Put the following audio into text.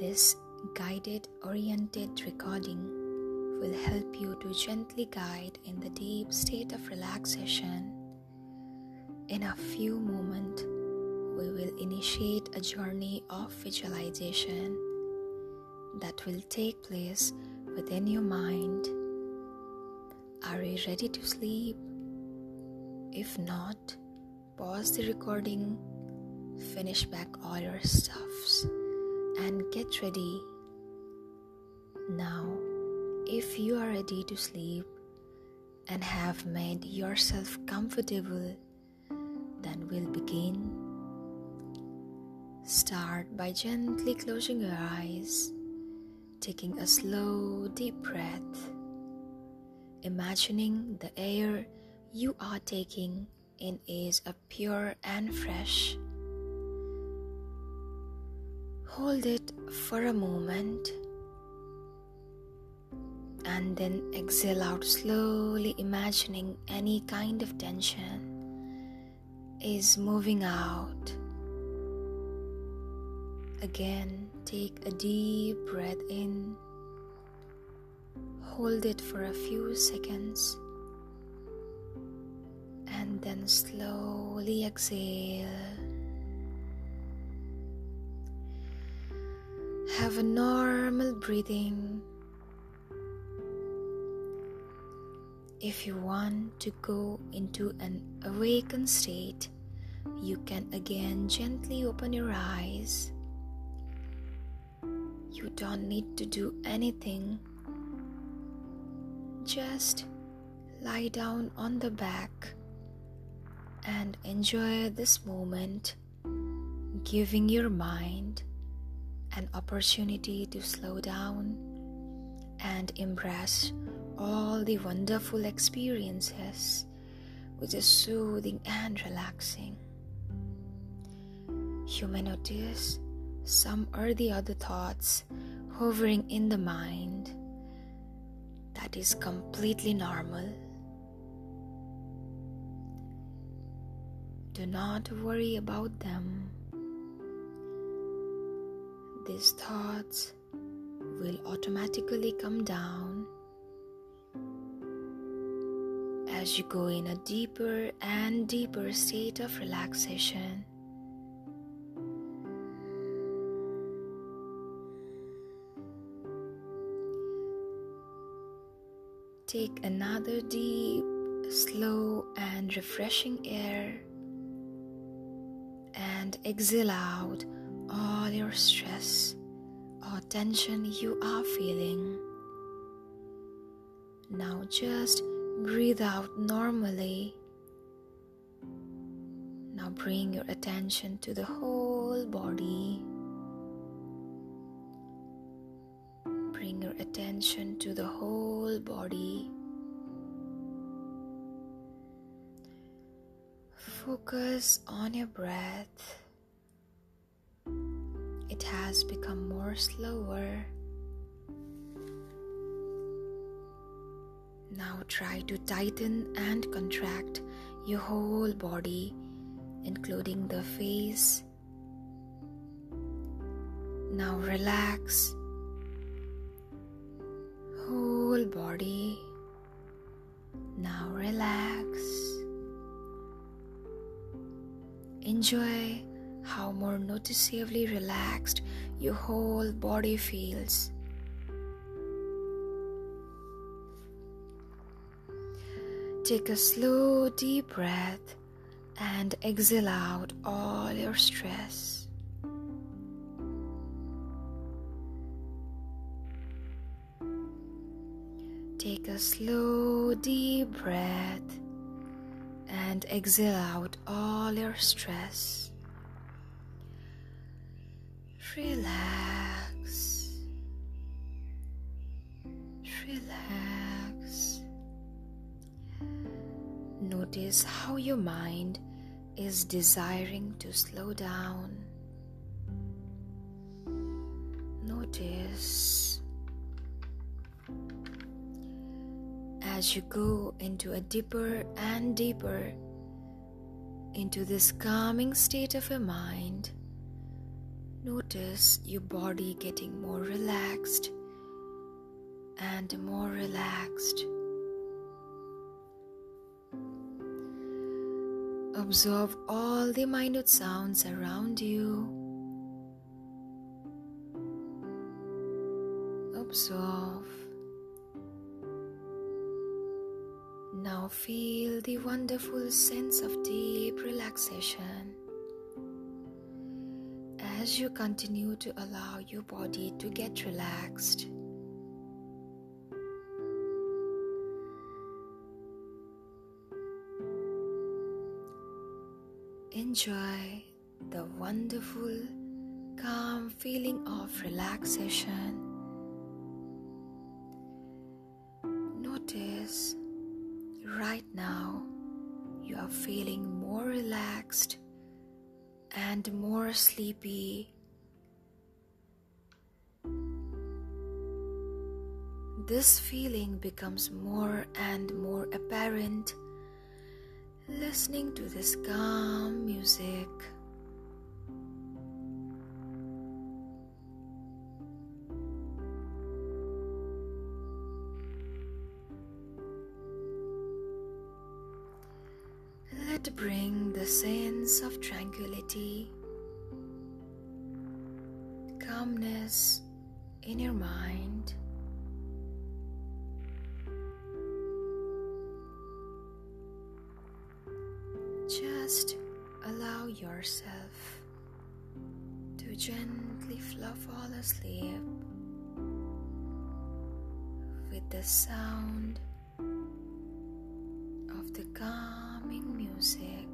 This guided oriented recording will help you to gently guide in the deep state of relaxation. In a few moments, we will initiate a journey of visualization that will take place within your mind. Are you ready to sleep? If not, pause the recording, finish back all your stuffs, and get ready. Now, if you are ready to sleep and have made yourself comfortable, then we'll begin. Start by gently closing your eyes, taking a slow, deep breath, imagining the air you are taking in is a pure and fresh. Hold it for a moment and then exhale out slowly, imagining any kind of tension is moving out. Again, take a deep breath in, hold it for a few seconds and then slowly exhale. Have a normal breathing. If you want to go into an awakened state, you can again gently open your eyes. You don't need to do anything. Just lie down on the back and enjoy this moment, giving your mind an opportunity to slow down and embrace all the wonderful experiences which is soothing and relaxing. You may notice some or the other thoughts hovering in the mind. That is completely normal Do not worry about them. These thoughts will automatically come down as you go in a deeper and deeper state of relaxation. Take another deep, slow, and refreshing air and exhale out Oh, all your stress or oh, tension you are feeling. Now just breathe out normally. Now bring your attention to the whole body. Bring your attention to the whole body. Focus on your breath. It has become more slower. Now try to tighten and contract your whole body, including the face. Now relax. Whole body. Now relax. Enjoy how more noticeably relaxed your whole body feels. Take a slow, deep breath and exhale out all your stress. Take a slow, deep breath and exhale out all your stress. Relax. Relax. Notice how your mind is desiring to slow down. Notice as you go into a deeper and deeper into this calming state of your mind, Notice your body getting more relaxed and more relaxed. Observe all the minute sounds around you. Observe. Now feel the wonderful sense of deep relaxation as you continue to allow your body to get relaxed. Enjoy the wonderful, calm feeling of relaxation. Notice right now you are feeling more relaxed and more sleepy. This feeling becomes more and more apparent listening to this calm music. Let bring the sense of tranquility, calmness in your mind. Just allow yourself to gently fall asleep with the sound the calming music.